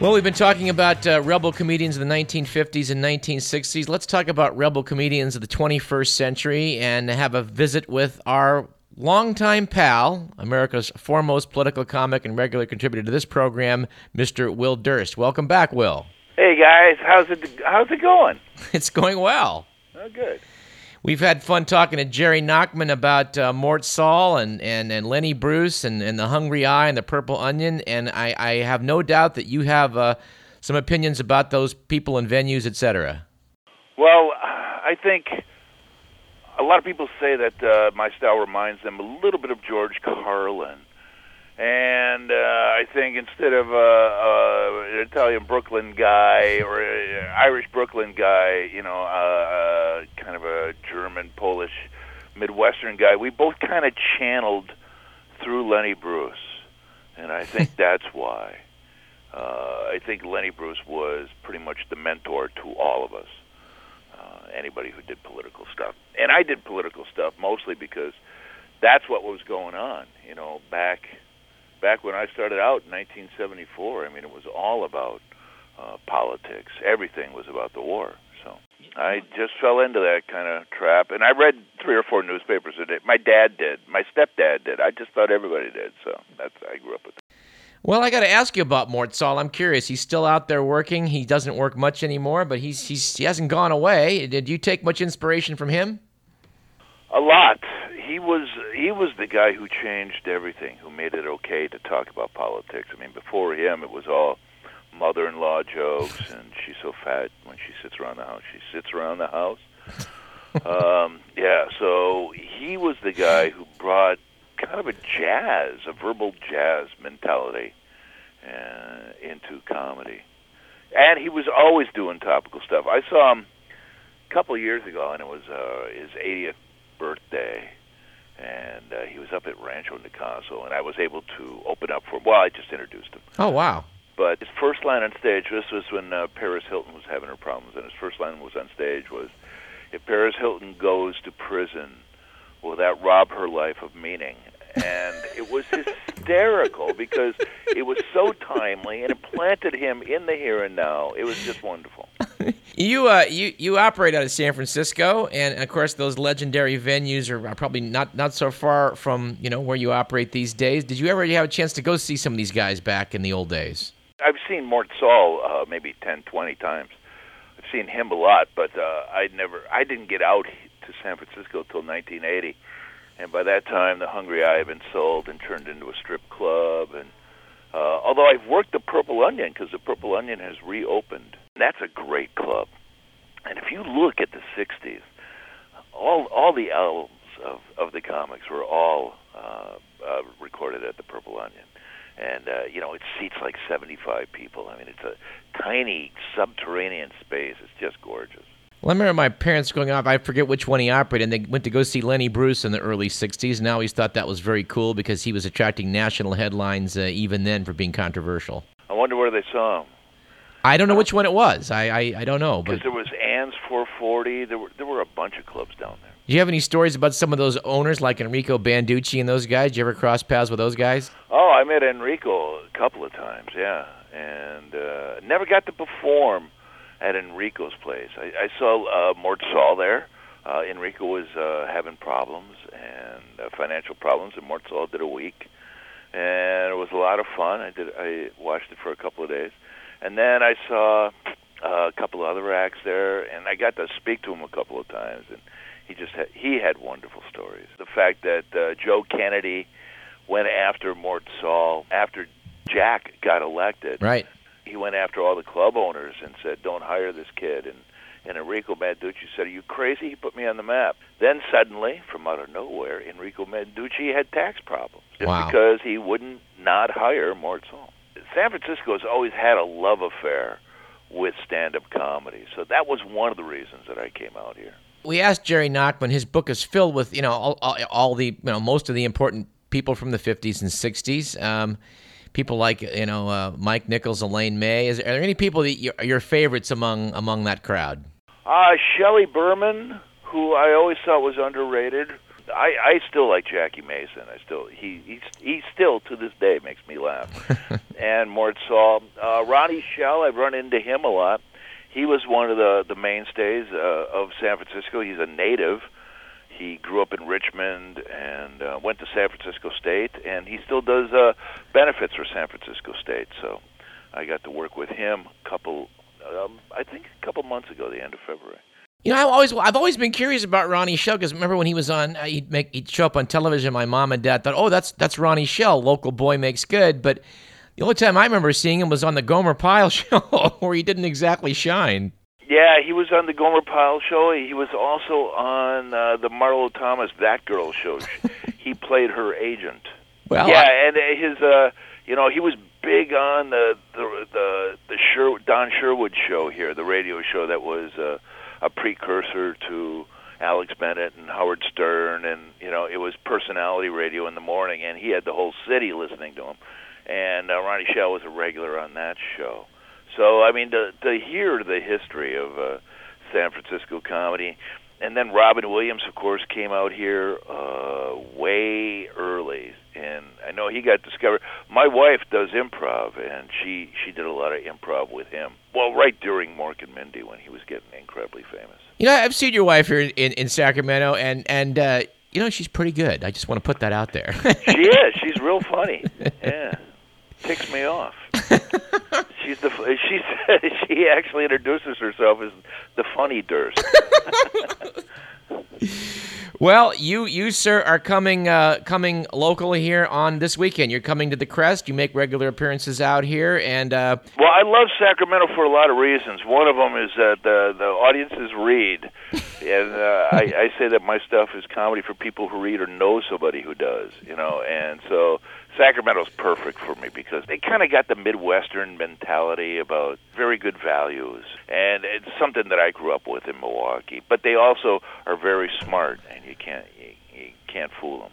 we've been talking about uh, rebel comedians of the 1950s and 1960s. Let's talk about rebel comedians of the 21st century and have a visit with our longtime pal, America's foremost political comic and regular contributor to this program, Mr. Will Durst. Welcome back, Will. Hey guys, how's it how's it going? It's going well. Oh, good. We've had fun talking to Jerry Nachman about uh, Mort Sahl and, and, and Lenny Bruce and, and the hungry i and the Purple Onion, and I, I have no doubt that you have uh, some opinions about those people and venues, etc. Well, I think a lot of people say that uh, my style reminds them a little bit of George Carlin and uh, I think instead of uh, uh, an Italian Brooklyn guy or an Irish Brooklyn guy, you know, uh, uh, kind of a German, Polish, Midwestern guy, we both kind of channeled through Lenny Bruce, and I think that's why. Uh, I think Lenny Bruce was pretty much the mentor to all of us. Uh, anybody who did political stuff, and I did political stuff mostly because that's what was going on. You know, back back when I started out in 1974, I mean, it was all about uh, politics. Everything was about the war. So I just fell into that kind of trap, and I read three or four newspapers a day. My dad did. My stepdad did. I just thought everybody did. So that's I grew up with. That. Well, I got to ask you about Mort Sahl. I'm curious. He's still out there working. He doesn't work much anymore, but he's he's he hasn't gone away. Did you take much inspiration from him? A lot he was he was the guy who changed everything, who made it okay to talk about politics. I mean, before him, it was all mother-in-law jokes, and she's so fat when she sits around the house. She sits around the house. um, yeah, so he was the guy who brought kind of a jazz, a verbal jazz mentality uh, into comedy, and he was always doing topical stuff. I saw him a couple of years ago, and it was uh, his 80th birthday and uh, he was up at Rancho Nicasio, and I was able to open up for him. Well, I just introduced him. Oh wow! But his first line on stage, this was when uh, Paris Hilton was having her problems, and his first line was on stage was, "If Paris Hilton goes to prison, will that rob her life of meaning?" And it was hysterical because it was so timely and it planted him in the here and now. It was just wonderful. you uh, you you operate out of San Francisco, and of course those legendary venues are probably not not so far from you know where you operate these days. Did you ever have a chance to go see some of these guys back in the old days? I've seen Mort Sahl uh, maybe ten, twenty times. I've seen him a lot, but uh, I never I didn't get out to San Francisco till 1980, and by that time the hungry i had been sold and turned into a strip club and uh, although I've worked the Purple Onion because the Purple Onion has reopened. That's a great club. And if you look at the '60s, all all the albums of of the comics were all uh, uh, recorded at the Purple Onion, and uh, you know it seats like 75 people. I mean, it's a tiny subterranean space. It's just gorgeous. Well, I remember my parents growing up. I forget which one he operated. And they went to go see Lenny Bruce in the early '60s. And I always thought that was very cool because he was attracting national headlines uh, even then for being controversial. I wonder where they saw him. I don't know which one it was. I I, I don't know. Because there was Ann's 440. There were there were a bunch of clubs down there. Do you have any stories about some of those owners like Enrico Banducci and those guys? Did you ever cross paths with those guys? Oh, I met Enrico a couple of times. Yeah, and uh, never got to perform at Enrico's place. I, I saw uh, Mort Sahl there. Uh, Enrico was uh, having problems and uh, financial problems, and Mort Sahl did a week, and it was a lot of fun. I did. I watched it for a couple of days, and then I saw uh, a couple of other acts there, and I got to speak to him a couple of times, and he just had, he had wonderful stories. The fact that uh, Joe Kennedy went after Mort Sahl after Jack got elected, right? he went after all the club owners and said, "Don't hire this kid." And and Enrico Banducci said, "Are you crazy? He put me on the map." Then suddenly, from out of nowhere, Enrico Banducci had tax problems just wow. because he wouldn't not hire Mort Sahl. San Francisco has always had a love affair with stand-up comedy, so that was one of the reasons that I came out here. We asked Jerry Nachman. His book is filled with you know all, all, all the you know most of the important people from the 50s and 60s. Um, people like you know uh, Mike Nichols, Elaine May. Is, are there any people that you, your favorites among among that crowd? Uh, Shelley Berman, who I always thought was underrated. I I still like Jackie Mason. I still he he he still to this day makes me laugh. and Mort Sahl, uh, Ronnie Schell, I've run into him a lot. He was one of the the mainstays uh, of San Francisco. He's a native. He grew up in Richmond and uh, went to San Francisco State, and he still does uh, benefits for San Francisco State. So I got to work with him a couple, um, I think a couple months ago, the end of February. You know, I've always I've always been curious about Ronnie Schell because remember when he was on, uh, he'd make he'd show up on television. My mom and dad thought, oh, that's that's Ronnie Schell, local boy makes good. But the only time I remember seeing him was on the Gomer Pyle show, where he didn't exactly shine. Yeah, he was on the Gomer Pyle show. He was also on uh, the Marlo Thomas That Girl show. he played her agent. Well, yeah, I, and his uh, you know, he was big on the the the, the Sher- Don Sherwood show here, the radio show that was. Uh, a precursor to Alex Bennett and Howard Stern, and you know it was personality radio in the morning, and he had the whole city listening to him. And uh, Ronnie Schell was a regular on that show. So I mean, to to hear the history of uh, San Francisco comedy, and then Robin Williams, of course, came out here uh, way early, I know he got discovered. My wife does improv, and she she did a lot of improv with him. Well, right during Mork and Mindy when he was getting incredibly famous. You know, I've seen your wife here in in Sacramento, and and uh, you know she's pretty good. I just want to put that out there. she is. She's real funny. Yeah, ticks me off. she's the she's she actually introduces herself as the funny Durst. Well, you you sir are coming uh, coming locally here on this weekend. You're coming to the Crest. You make regular appearances out here, and uh, well, I love Sacramento for a lot of reasons. One of them is that the the audiences read, and uh, I, I say that my stuff is comedy for people who read or know somebody who does. You know, and so Sacramento's perfect for me because they kind of got the Midwestern mentality about very good values, and it's something that I grew up with in Milwaukee. But they also are very smart, and you can't you, you can't fool them.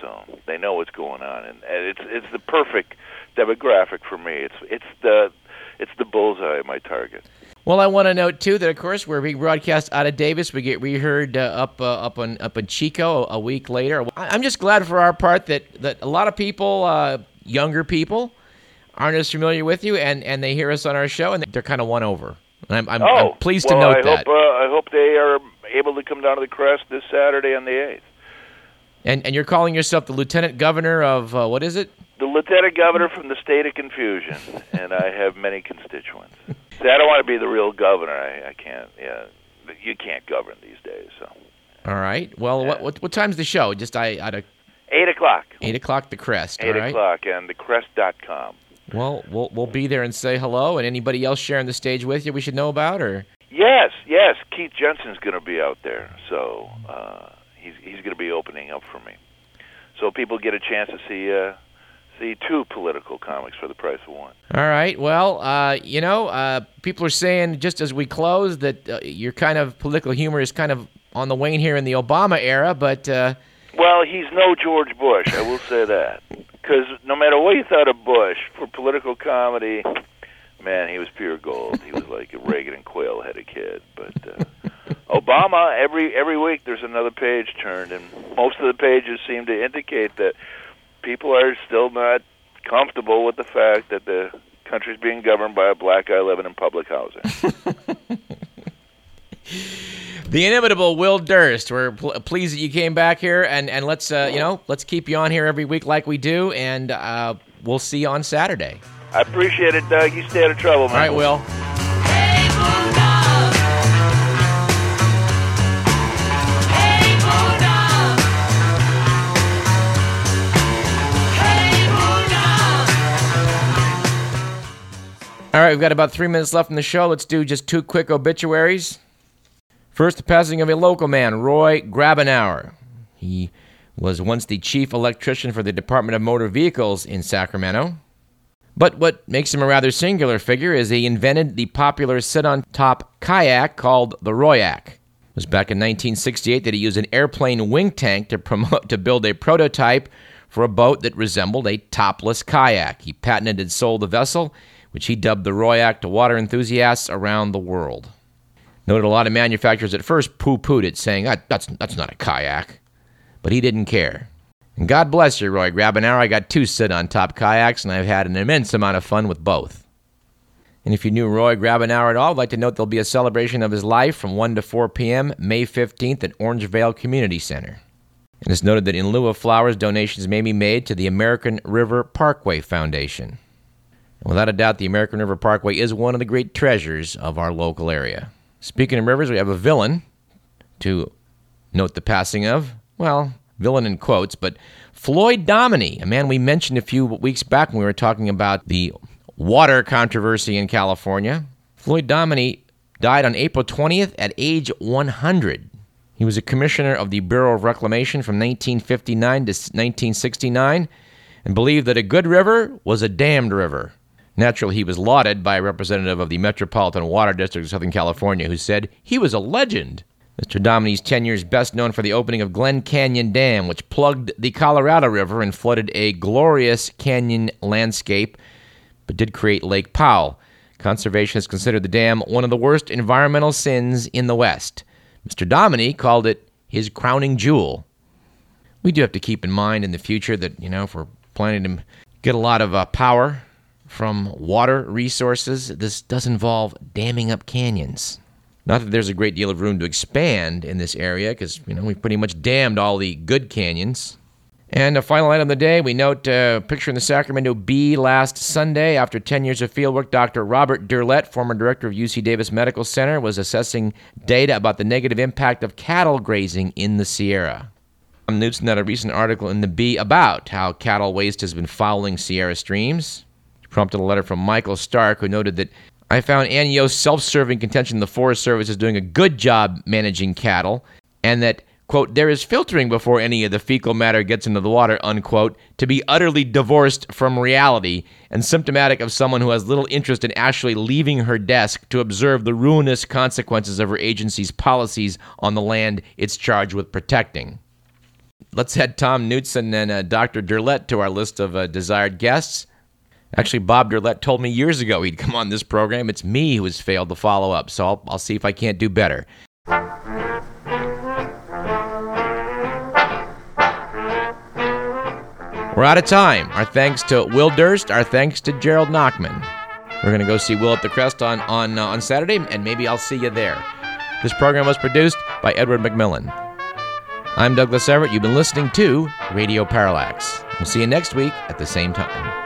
So they know what's going on, and, and it's it's the perfect demographic for me. It's it's the it's the bullseye of my target. Well, I want to note too that of course we're being broadcast out of Davis. We get reheard uh, up uh, up on up in Chico a week later. I'm just glad for our part that that a lot of people, uh, younger people, aren't as familiar with you, and and they hear us on our show, and they're kind of won over. And I'm, I'm, oh, I'm pleased well, to note I that. Hope, uh, I hope they are able to come down to the crest this Saturday on the eighth. And and you're calling yourself the lieutenant governor of uh, what is it? The lieutenant governor from the state of confusion, and I have many constituents. See, I don't want to be the real governor. I, I can't. Yeah, you can't govern these days. So. All right. Well, Yeah. what, what what time's the show? Just I out of Eight o'clock. eight o'clock. The Crest. Eight right. o'clock and thecrest.com. Well, we'll we'll be there and say hello. And anybody else sharing the stage with you, we should know about, or Yes, yes. Keith Jensen's going to be out there, so uh, he's he's going to be opening up for me. So people get a chance to see uh, see two political comics for the price of one. All right. Well, uh, you know, uh, people are saying just as we close that uh, your kind of political humor is kind of on the wane here in the Obama era, but uh, Well, he's no George Bush, I will say that. Because no matter what you thought of Bush, for political comedy, man, he was pure gold. He was like a Reagan and Quayle headed kid. But uh, Obama, every every week there's another page turned, and most of the pages seem to indicate that people are still not comfortable with the fact that the country's being governed by a black guy living in public housing. the inimitable Will Durst. We're pl- pleased that you came back here, and and let's uh, you know let's keep you on here every week like we do, and uh, we'll see you on Saturday. I appreciate it, Doug. You stay out of trouble, man. All right, Will. All right, we've got about three minutes left in the show. Let's do just two quick obituaries. First, the passing of a local man, Roy Grabenauer. He was once the chief electrician for the Department of Motor Vehicles in Sacramento. But what makes him a rather singular figure is he invented the popular sit on top kayak called the Royak. It was back in 1968 that he used an airplane wing tank to promote to build a prototype for a boat that resembled a topless kayak. He patented and sold the vessel, which he dubbed the Royak to water enthusiasts around the world. Noted a lot of manufacturers at first poo-pooed it, saying "Ah, that's that's not a kayak. but he didn't care. And God bless you, Roy Grabenour. I got two sit on top kayaks, and I've had an immense amount of fun with both. And if you knew Roy Grabenour at all, I'd like to note there'll be a celebration of his life from 1 to 4 p.m. May 15th at Orangevale Community Center. And it's noted that in lieu of flowers, donations may be made to the American River Parkway Foundation. Without a doubt, the American River Parkway is one of the great treasures of our local area. Speaking of rivers, we have a villain to note the passing of. Well, villain in quotes, but Floyd Dominy, a man we mentioned a few weeks back when we were talking about the water controversy in California. Floyd Dominy died on April 20th at age 100. He was a commissioner of the Bureau of Reclamation from 1959 to 1969 and believed that a good river was a damned river. Naturally, he was lauded by a representative of the Metropolitan Water District of Southern California who said he was a legend. Mr. Dominy's tenure is best known for the opening of Glen Canyon Dam, which plugged the Colorado River and flooded a glorious canyon landscape, but did create Lake Powell. Conservationists consider the dam one of the worst environmental sins in the West. Mr. Dominy called it his crowning jewel. We do have to keep in mind in the future that, you know, if we're planning to get a lot of uh, power from water resources, this does involve damming up canyons. Not that there's a great deal of room to expand in this area, because you know we've pretty much dammed all the good canyons. And a final item of the day, we note a picture in the Sacramento Bee last Sunday. After 10 years of fieldwork, Dr. Robert Derlet, former director of UC Davis Medical Center, was assessing data about the negative impact of cattle grazing in the Sierra. Tom Knudson had a recent article in the Bee about how cattle waste has been fouling Sierra streams. Prompted a letter from Michael Stark, who noted that I found Ann Yost's self-serving contention the Forest Service is doing a good job managing cattle, and that quote there is filtering before any of the fecal matter gets into the water unquote to be utterly divorced from reality and symptomatic of someone who has little interest in actually leaving her desk to observe the ruinous consequences of her agency's policies on the land it's charged with protecting. Let's add Tom Knudson and uh, Dr. Derlet to our list of uh, desired guests. Actually, Bob Derlet told me years ago he'd come on this program. It's me who has failed to follow up, so I'll, I'll see if I can't do better. We're out of time. Our thanks to Will Durst. Our thanks to Gerald Nachman. We're going to go see Will at the Crest on on uh, on Saturday, and maybe I'll see you there. This program was produced by Edward McMillan. I'm Douglas Everett. You've been listening to Radio Parallax. We'll see you next week at the same time.